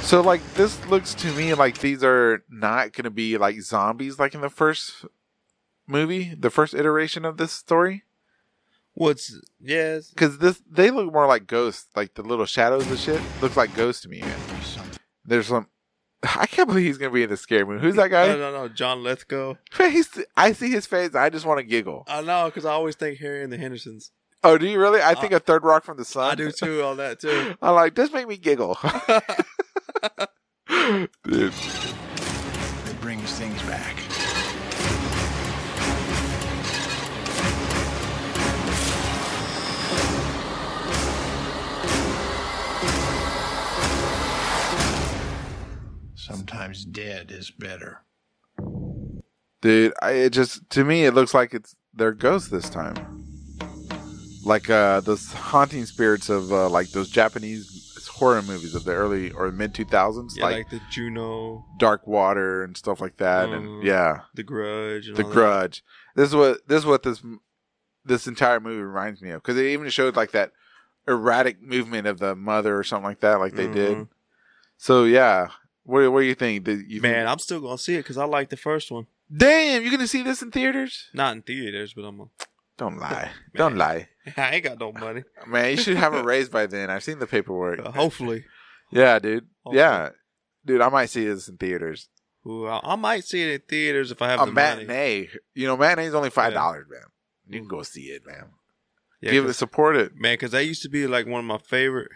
So like this looks to me like these are not gonna be like zombies like in the first movie, the first iteration of this story. What's yes? Because this they look more like ghosts, like the little shadows and shit. Looks like ghosts to me. Man. Something There's some. [laughs] I can't believe he's gonna be in the scary movie. Who's that guy? no, no. No, John Lithgow. [laughs] He's, I see his face. I just want to giggle. I know because I always think Harry and the Hendersons. Oh, do you really? I uh, think a third rock from the sun. I do too on that too. [laughs] I'm like, this make me giggle. [laughs] Dude. that brings things back. Sometimes dead is better. Dude, I, it just to me it looks like it's they're this time. Like uh those haunting spirits of uh, like those Japanese horror movies of the early or mid 2000s Yeah, like, like, the Ju-On, Dark Water and stuff like that Mhm. and yeah, the Grudge, and The all that. Grudge. This is what this is what this this entire movie reminds me of cuz it even showed like that erratic movement of the mother or something like that like they did. Mhm. So yeah, what what do you think? Did you Man, I'm still gonna see it because I like the first one. Damn, you going to see this in theaters? Not in theaters, but I'm. Gonna, Don't lie. [laughs] Don't lie. [laughs] I ain't got no money. [laughs] Man, you should have it raised by then. I've seen the paperwork. Uh, hopefully, Yeah, dude. Hopefully. Yeah. Dude, I might see this in theaters. Ooh, I, I might see it in theaters if I have A the money. matinee. You know, matinee's only $5, Yeah. man. You can go see it, man. Yeah, Give it, support it. man, because that used to be like one of my favorite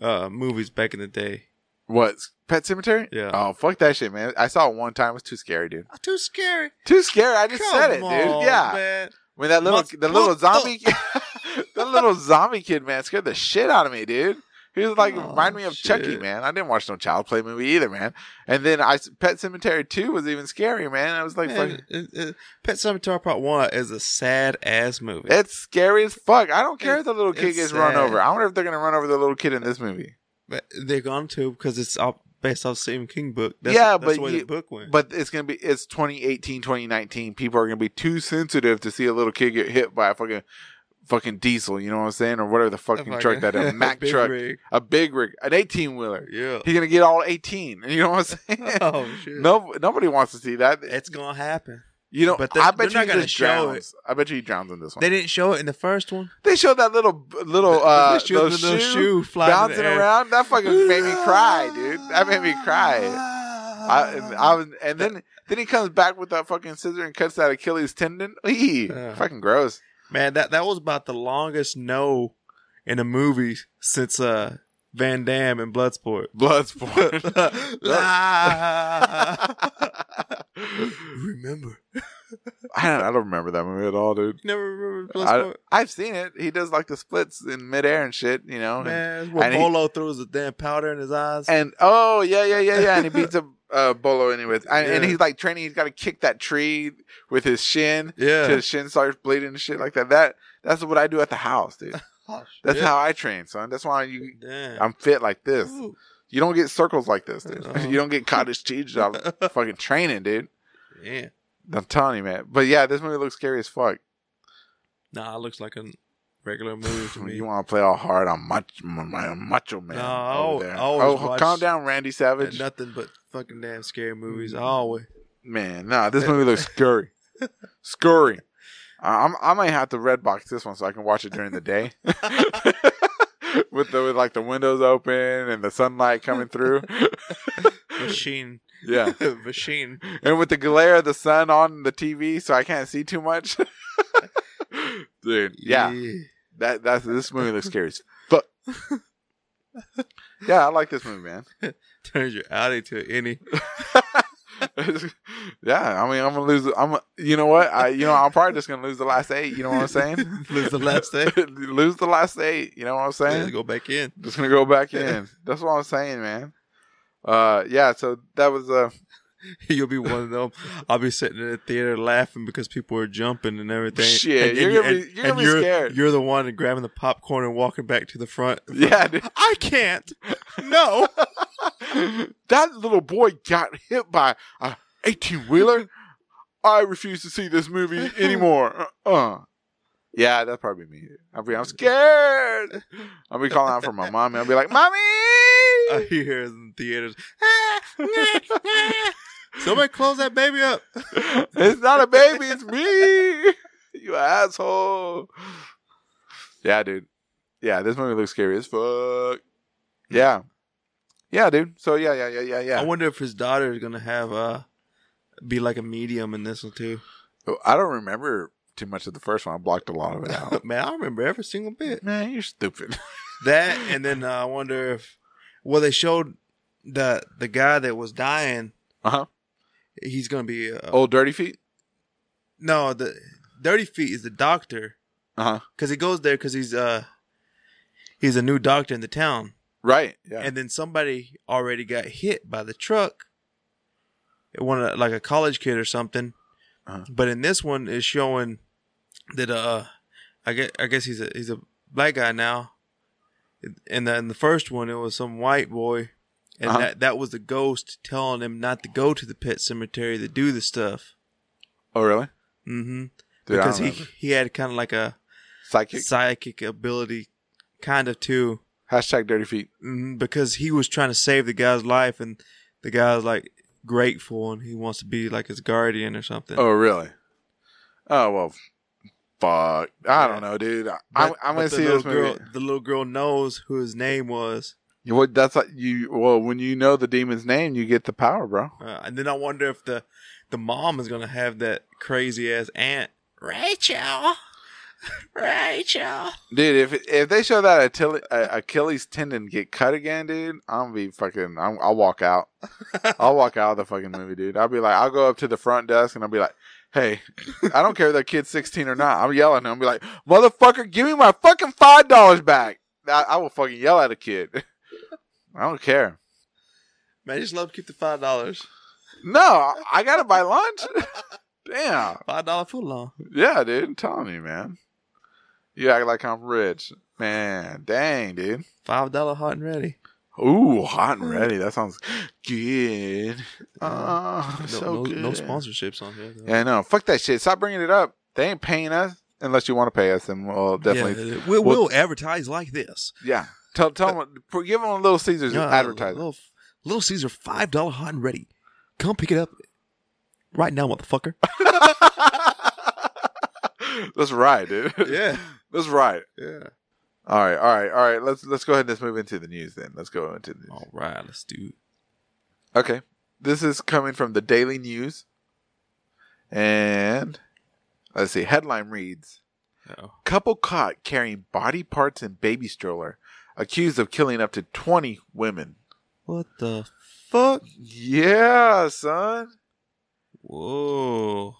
uh movies back in the day. What? Pet Sematary? Yeah. Oh, fuck that shit, man. I saw it one time. It was too scary, dude. Too scary. Too scary. I just said it, Come dude. Yeah. man. When that little, Must the little zombie, [laughs] little zombie kid, man, scared the shit out of me, dude. He was like, Oh, remind me of Chucky, man. I didn't watch no Child Play movie either, man. And then I, Pet Sematary 2 was even scarier, man. I was like, Man, fucking, it- it- Pet Sematary Part One is a sad ass movie. it's scary as fuck. I don't care if the little kid gets run over. I wonder if they're going to run over the little kid in this movie. But they're going to because it's all based off Stephen King book. That's, Yeah, that's but you- book went. But it's going to be, it's 2018, 2019. People are going to be too sensitive to see a little kid get hit by a fucking, fucking diesel, you know what I'm saying? Or whatever the fucking truck that is. Mack truck. rig. A big rig. An 18 wheeler. Yeah. He's gonna get all eighteen. [laughs] You know what I'm [laughs] saying? Oh shit. no, nobody wants to see that. It's gonna happen. you know, but I bet you he gonna just show drowns. I bet you he drowns in this one. They didn't show it in the first one. They showed that little little uh those little shoe, shoe flying in the bouncing around. That fucking made me cry, dude. That made me cry. I, and I was, and then then he comes back with that fucking scissor and cuts that Achilles tendon. Eee, Yeah. fucking gross. Man, that that was about the longest no in a movie since uh Van Damme and Bloodsport. [laughs] Bloodsport. [laughs] Remember? I don't, I don't remember that movie at all, dude. You never remember Bloodsport? I've seen it. He does like the splits in midair and shit, you know. and- Man, it's where and he- throws the damn powder in his eyes. And oh yeah, yeah, yeah, yeah, and he [laughs] beats up uh, Bolo anyways. And, and he's like training. He's got to kick that tree with his shin yeah. his shin starts bleeding and shit like that. That that's what I do at the house, dude. [laughs] Oh, That's how I train, son. That's why you. Damn. I'm fit like this. Ooh. You don't get circles like this, dude. Uh-huh. [laughs] You don't get cottage cheese job [laughs] fucking training, dude. Yeah. I'm telling you, man. But yeah, this movie looks scary as fuck. Nah, it looks like a regular movie to me. You want to play all hard on macho, my macho man No, I al- over there. I always oh, calm down, Randy Savage. nothing but fucking damn scary movies. Mm. Always. Man, nah, this movie looks scary. [laughs] scary. Uh, I'm, I might have to red box this one so I can watch it during the day. [laughs] with the with like the windows open and the sunlight coming through. [laughs] Machine. yeah. Machine. And with the glare of the sun on the TV so I can't see too much. Dude, yeah. That that's this movie looks scary as fuck. Yeah, I like this movie, man. [laughs] Turns your Audi to any. [laughs] yeah, I mean, I'm gonna lose. I'm, you know what? I, you know, I'm probably just gonna lose the last eight. You know what I'm saying? [laughs] Lose the last eight? lose the last eight. You know what I'm saying? Go back in. Just gonna go back in. That's what I'm saying, man. Uh, yeah. So that was uh, [laughs] You'll be one of them. I'll be sitting in the theater laughing because people are jumping and everything. Shit, and, you're gonna be- you're gonna and be you're, scared. You're the one grabbing the popcorn and walking back to the front. [laughs] yeah. Dude. I can't. No. [laughs] that little boy got hit by a 18 wheeler. I refuse to see this movie anymore. Uh. Yeah, that's probably me. I'll be, I'm scared. I'll be calling out for my mommy. I'll be like, "Mommy, I hear in theaters. Somebody close that baby up. [laughs] it's not a baby, it's me. [laughs] You asshole. Yeah, dude. Yeah, this movie looks scary as fuck. Yeah. Yeah, dude. So yeah, yeah, yeah, yeah, yeah. I wonder if his daughter is gonna have uh be like a medium in this one too. I don't remember too much of the first one. I blocked a lot of it out. [laughs] Man, I remember every single bit. Man, you're stupid. That and then uh, I wonder if well they showed the the guy that was dying. Uh huh. He's gonna be uh, Old Dirty Feet. no the Dirty Feet is the doctor Uh huh. because he goes there because he's uh he's a new doctor in the town Right. Yeah. and then somebody already got hit by the truck. One of- like a college kid or something. Uh-huh. But in this one is showing that uh I guess I guess he's a he's a black guy now. And then the first one it was some white boy and Uh-huh. that that was the ghost telling him not to go to the pet cemetery to do the stuff. oh, really? Mm Mhm. Dude, Because he remember. he had kind of like a psychic psychic ability kind of too. hashtag Dirty Feet. Mhm, because he was trying to save the guy's life, and the guy's like grateful, and he wants to be like his guardian or something. Oh, really? Oh well. Fuck. I don't know, dude. I, I'm gonna the see little this movie. Girl, the little girl knows who his name was, You- What? That's like you. Well, when you know the demon's name, you get the power, bro. uh, and then I wonder if the the mom is gonna have that crazy ass aunt, Rachel. [laughs] Rachel. Dude, if if they show that Achilles, uh, Achilles tendon get cut again, dude, I'm be fucking. I'm, I'll walk out. [laughs] I'll walk out of the fucking movie, dude. I'll be like, I'll go up to the front desk and I'll be like, Hey, I don't care if that kid's 16 or not. I'm yelling. I'll be like, motherfucker, give me my fucking five dollars back. I, I will fucking yell at a kid. [laughs] I don't care. Man, I just love to keep the five dollars. No, I, gotta buy lunch. Damn. Five dollar foot long. Yeah, dude. I'm telling you, man. You act like I'm rich, man. Dang, dude. Five dollar hot and ready. Ooh, hot and ready. That sounds good. Oh, No, so no, good. no sponsorships on here. though. Yeah, I know. Fuck that shit. Stop bringing it up. They ain't paying us unless you want to pay us, and we'll definitely. Yeah, we'll, we'll- we'll advertise like this. Yeah. Tell tell them. Give them a little Caesars advertising. Little, little Caesar, five dollar hot and ready. Come pick it up right now, motherfucker. [laughs] That's right, dude. Yeah, [laughs] That's right. yeah. All right, all right, all right. Let's let's go ahead and let's move into the news then. Let's go into the news. All right, let's do. it. Okay. This is coming from the Daily News. And let's see. Headline reads Oh, Couple caught carrying body parts in baby stroller, accused of killing up to 20 women. what the fuck? Yeah, son. Whoa,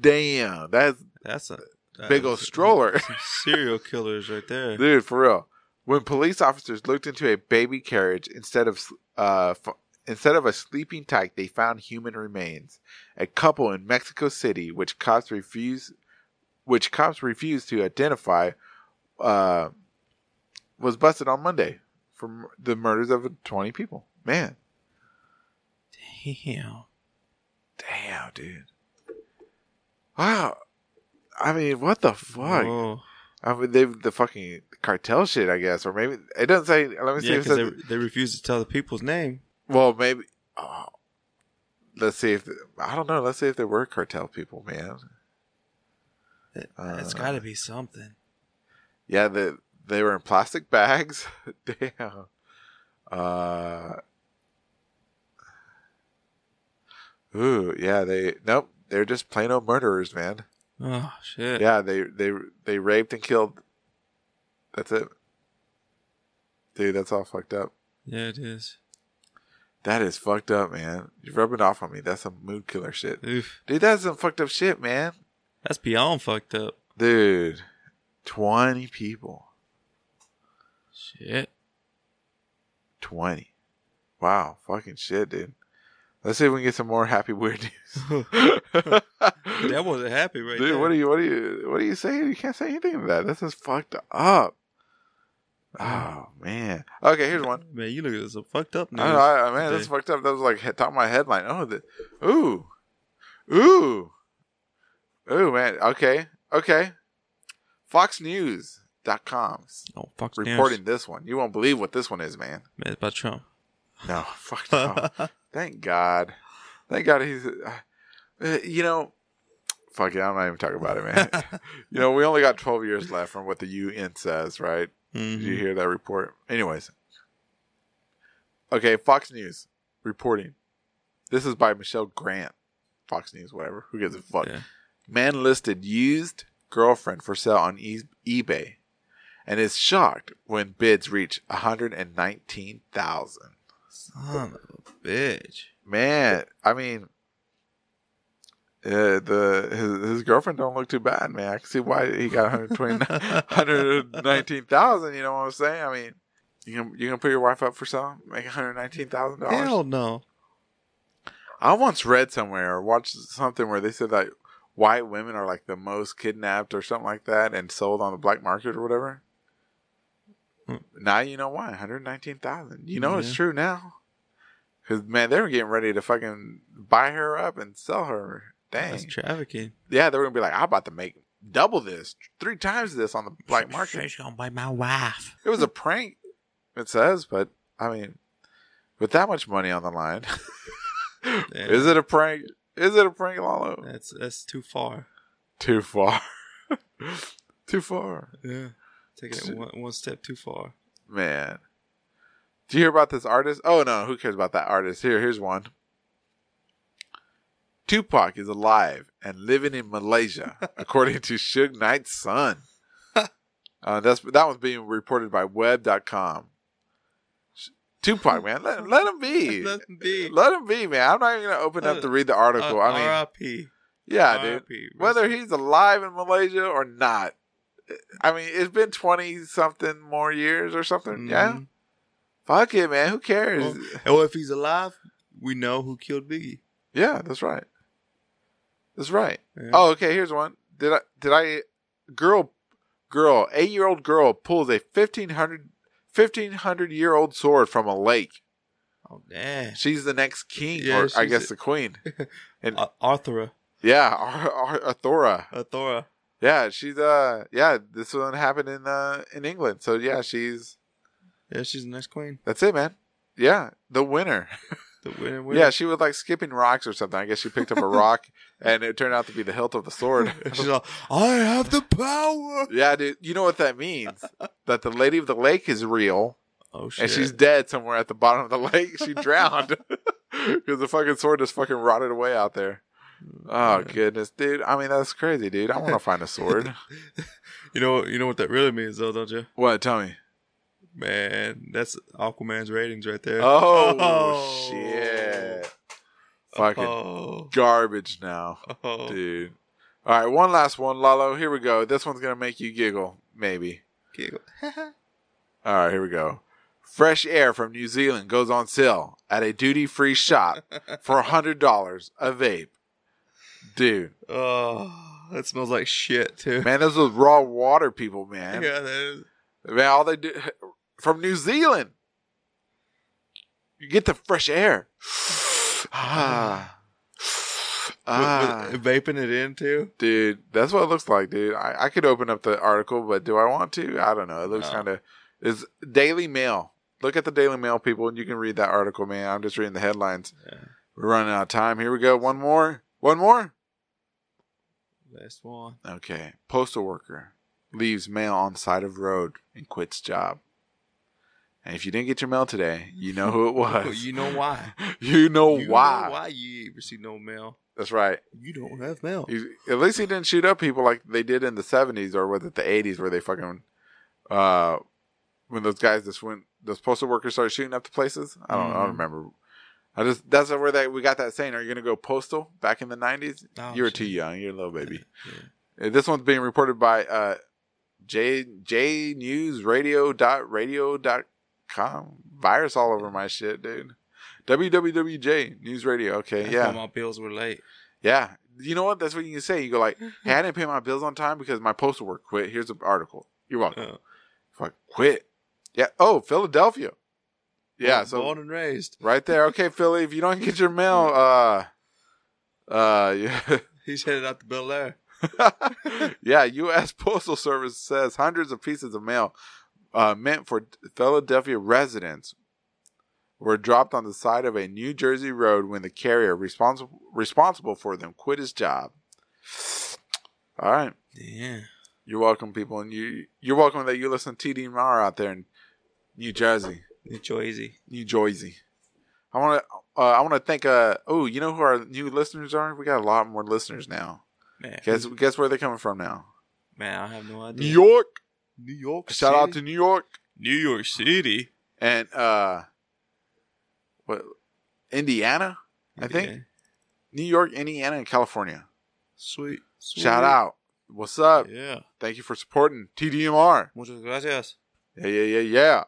Damn. That's that's a that big old stroller. [laughs] serial killers right there. Dude, for real. When police officers looked into a baby carriage instead of uh f- instead of a sleeping tyke, they found human remains. A couple in Mexico City, which cops refused, which cops refused to identify, uh, was busted on Monday for the murders of twenty people. Man, Damn. damn, dude. Wow. I mean, what the fuck? Whoa. I mean, they the fucking cartel shit, I guess, or maybe it doesn't say. Let me see Yeah, if it says. they, they refuse to tell the people's name. Well, maybe. Oh, let's see if I don't know. Let's see if there were cartel people, man. It, Uh, has got to be something. Yeah, the they were in plastic bags. [laughs] Damn. Uh. Ooh, yeah. They nope. They're just plain old murderers, man. Oh shit. Yeah, they they they raped and killed. That's it, dude. That's all fucked up. Yeah, it is. That is fucked up, man. You're rubbing off on me. That's some mood killer shit. Oof. Dude, that's some fucked up shit, man. That's beyond fucked up. Dude, 20 people. Shit. 20. Wow, fucking shit, dude. Let's see if we can get some more happy weird news. [laughs] [laughs] That wasn't happy right dude, there. what are you what are you what are you saying? You can't say anything to that. This is fucked up. Oh man. Okay, here's one. Man, you look at this fucked up news. I know, I, man, that's fucked up. That was like top of my headline. Oh, the, ooh, ooh, ooh, man. Okay, okay. Fox News Oh, Fox reporting News. this one. You won't believe what this one is, man. Man, it's about Trump. No, [laughs] fuck no. Thank God. Thank God he's. Uh, you know, fuck it. I'm not even talking about it, man. [laughs] you know, we only got 12 years left from what the UN says, right? Did you Mhm. hear that report? Anyways. Okay, Fox News reporting. This is by Michelle Grant. Fox News, whatever. Who gives a fuck? Yeah. Man listed used girlfriend for sale on e- eBay and is shocked when bids reach 119,000. Son of a bitch. Man, I mean, uh, the his, his girlfriend don't look too bad, man. I can see why he got 120 119,000, [laughs] you know what I'm saying? I mean, you can you can put your wife up for sale, make $119,000. Hell no. I once read somewhere or watched something where they said that white women are like the most kidnapped or something like that and sold on the black market or whatever. Hmm. Now you know why. 119,000. You know it's true now. Cuz man, they were getting ready to fucking buy her up and sell her. Dang. That's trafficking. yeah, they were going to be like, "I'm about to make double this, three times this on the black market." She's gonna buy my wife. It was a prank, it says, but I mean, with that much money on the line, [laughs] is it a prank? Is it a prank, Lalo? That's that's too far. Too far. [laughs] too far. Yeah. Taking it one, one step too far. Man. Do you hear about this artist? Oh no, who cares about that artist? Here, here's one. Tupac is alive and living in Malaysia, [laughs] according to Suge Knight's son. [laughs] Uh, that's that one's being reported by Web.com. Tupac, man, let, [laughs] let him be. Let him be. Let him be, man. I'm not even gonna open up to read the article. Uh, I mean, R.I.P. yeah, dude. Whether he's alive in Malaysia or not, I mean, it's been twenty something more years or something. Yeah, Mhm. fuck it, man. Who cares? Well, and well, if he's alive, we know who killed Biggie. yeah, that's right. That's right. Yeah. Oh, okay. Here's one. Did I? Did I? Girl, girl, eight year old girl pulls a 1500, 1500 year old sword from a lake. Oh, damn. She's the next king, Yeah, or I guess the queen. [laughs] And Uh, Arthur. yeah, Ar- Ar- Arthura. Arthura. Yeah, she's uh, yeah. This one happened in uh in England. So yeah, she's Yeah, she's the next queen. that's it, man. Yeah, the winner. [laughs] The winner. winner. Yeah, she was like skipping rocks or something. I guess she picked up a [laughs] rock, and it turned out to be the hilt of the sword. [laughs] she's all, I have the power. yeah, dude. You know what that means? That the lady of the lake is real, Oh shit. and she's dead somewhere at the bottom of the lake. She [laughs] drowned because the fucking sword just fucking rotted away out there. Mm, oh Yeah. goodness, dude. I mean, that's crazy, dude. I want to find a sword. You know, you know what that really means, though, don't you? what? Tell me. Man, that's Aquaman's ratings right there. Oh, oh. shit! Oh. Fucking Oh, garbage now, oh. dude. All right, one last one, Lalo. Here we go. This one's gonna make you giggle, maybe. Giggle. [laughs] All right, here we go. Fresh air from New Zealand goes on sale at a duty-free shop for hundred dollars a vape. Dude, oh, that smells like shit too. man, those are raw water people, man. yeah, that is. Man, all they do from New Zealand. You get the fresh air. ah. [sighs] Ah. With- with vaping it in too. Dude, that's what it looks like, dude. I, I could open up the article, but do I want to? I don't know. It looks No. kind of. Is Daily Mail. Look at the Daily Mail, people, and you can read that article, man. I'm just reading the headlines. Yeah. We're running out of time. Here we go. One more. One more. Last one. Okay. Postal worker leaves mail on side of road and quits job. And if you didn't get your mail today, you know who it [laughs] was. [laughs] you know why? you know You why. Know why you receive no mail? That's right. You don't have mail. He, at least he didn't shoot up people like they did in the seventies or was it the eighties where they fucking uh when those guys just went those postal workers started shooting up the places. I don't I don't Mhm. remember. I just that's where that we got that saying. Are you gonna go postal back in the nineties? Oh, you were shit. too young. You're a little baby. Yeah. Uh, This one's being reported by uh J J News Radio dot radio dot com. Virus all over my shit, dude. WWWJ News Radio. Okay, That's yeah. my bills were late. Yeah. You know what? That's what you can say. You go like, hey, I [laughs] didn't pay my bills on time because my postal work quit. Here's an article. You're welcome. Uh, Fuck, quit. Yeah. Oh, Philadelphia. Yeah. born- So born and raised. right there. Okay, [laughs] Philly. If you don't get your mail, uh, uh, [laughs] yeah. He's headed out to Bel Air. yeah, U.S. Postal Service says hundreds of pieces of mail uh, meant for Philadelphia residents were dropped on the side of a New Jersey road when the carrier responsible responsible for them quit his job. All right, Yeah. you're welcome, people, and you you're welcome that you listen to TDMR out there in New Jersey, New Jersey. New Jersey. I want to uh, I want to thank uh oh you know who our new listeners are? We got a lot more listeners now. Man, Guess guess where they're coming from now? man, I have no idea. New. York. New York. Shout out to New York New York City. and uh, what Indiana? I think Yeah. New York, Indiana, and California. Sweet. Sweet. Shout out. What's up? Yeah. Thank you for supporting TDMR. Muchas gracias. Yeah, yeah, yeah, yeah.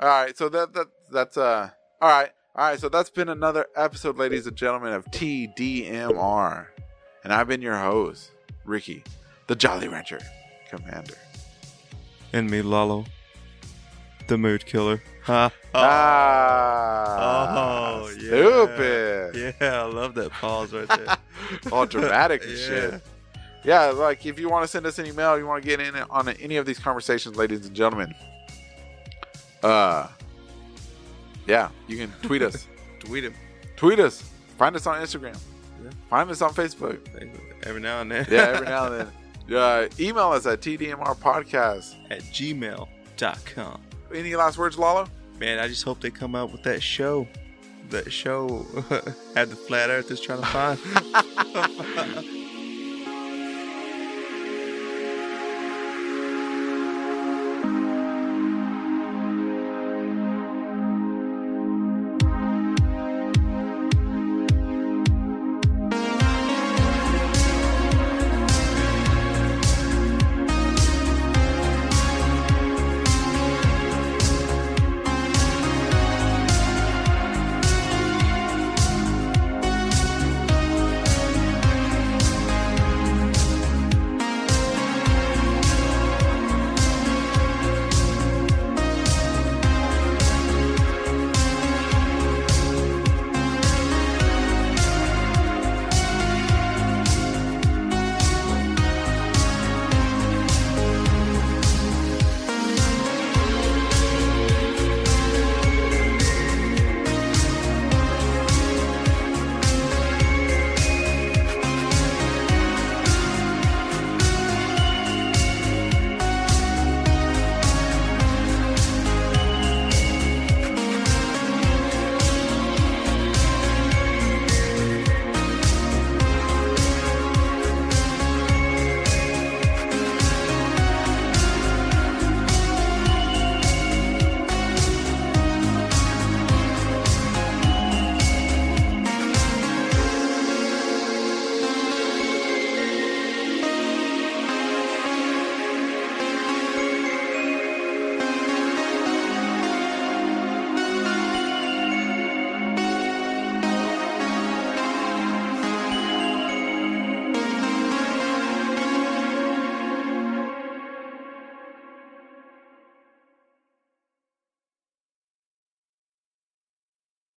All right, so that that that's uh all right. All right, so that's been another episode, ladies and gentlemen, of TDMR. And I've been your host, Ricky, the Jolly Rancher Commander. And me, Lalo, the mood killer. Ha. Ah, Oh, yeah. stupid. Yeah, I love that pause right there. [laughs] All dramatic and [laughs] Yeah. shit. Yeah, like if you want to send us an email, you want to get in on any of these conversations, ladies and gentlemen. Uh, yeah, you can tweet us. [laughs] Tweet him tweet us. Find us on Instagram. Yeah. Find us on Facebook. every now and then. Yeah, every now and then. Uh, email us at TDMR Podcast. At gmail.com. Any last words, Lalo? Man, I just hope they come out with that show. That show [laughs] had the flat earthers trying to find. [laughs]